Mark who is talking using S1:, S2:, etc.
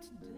S1: To do.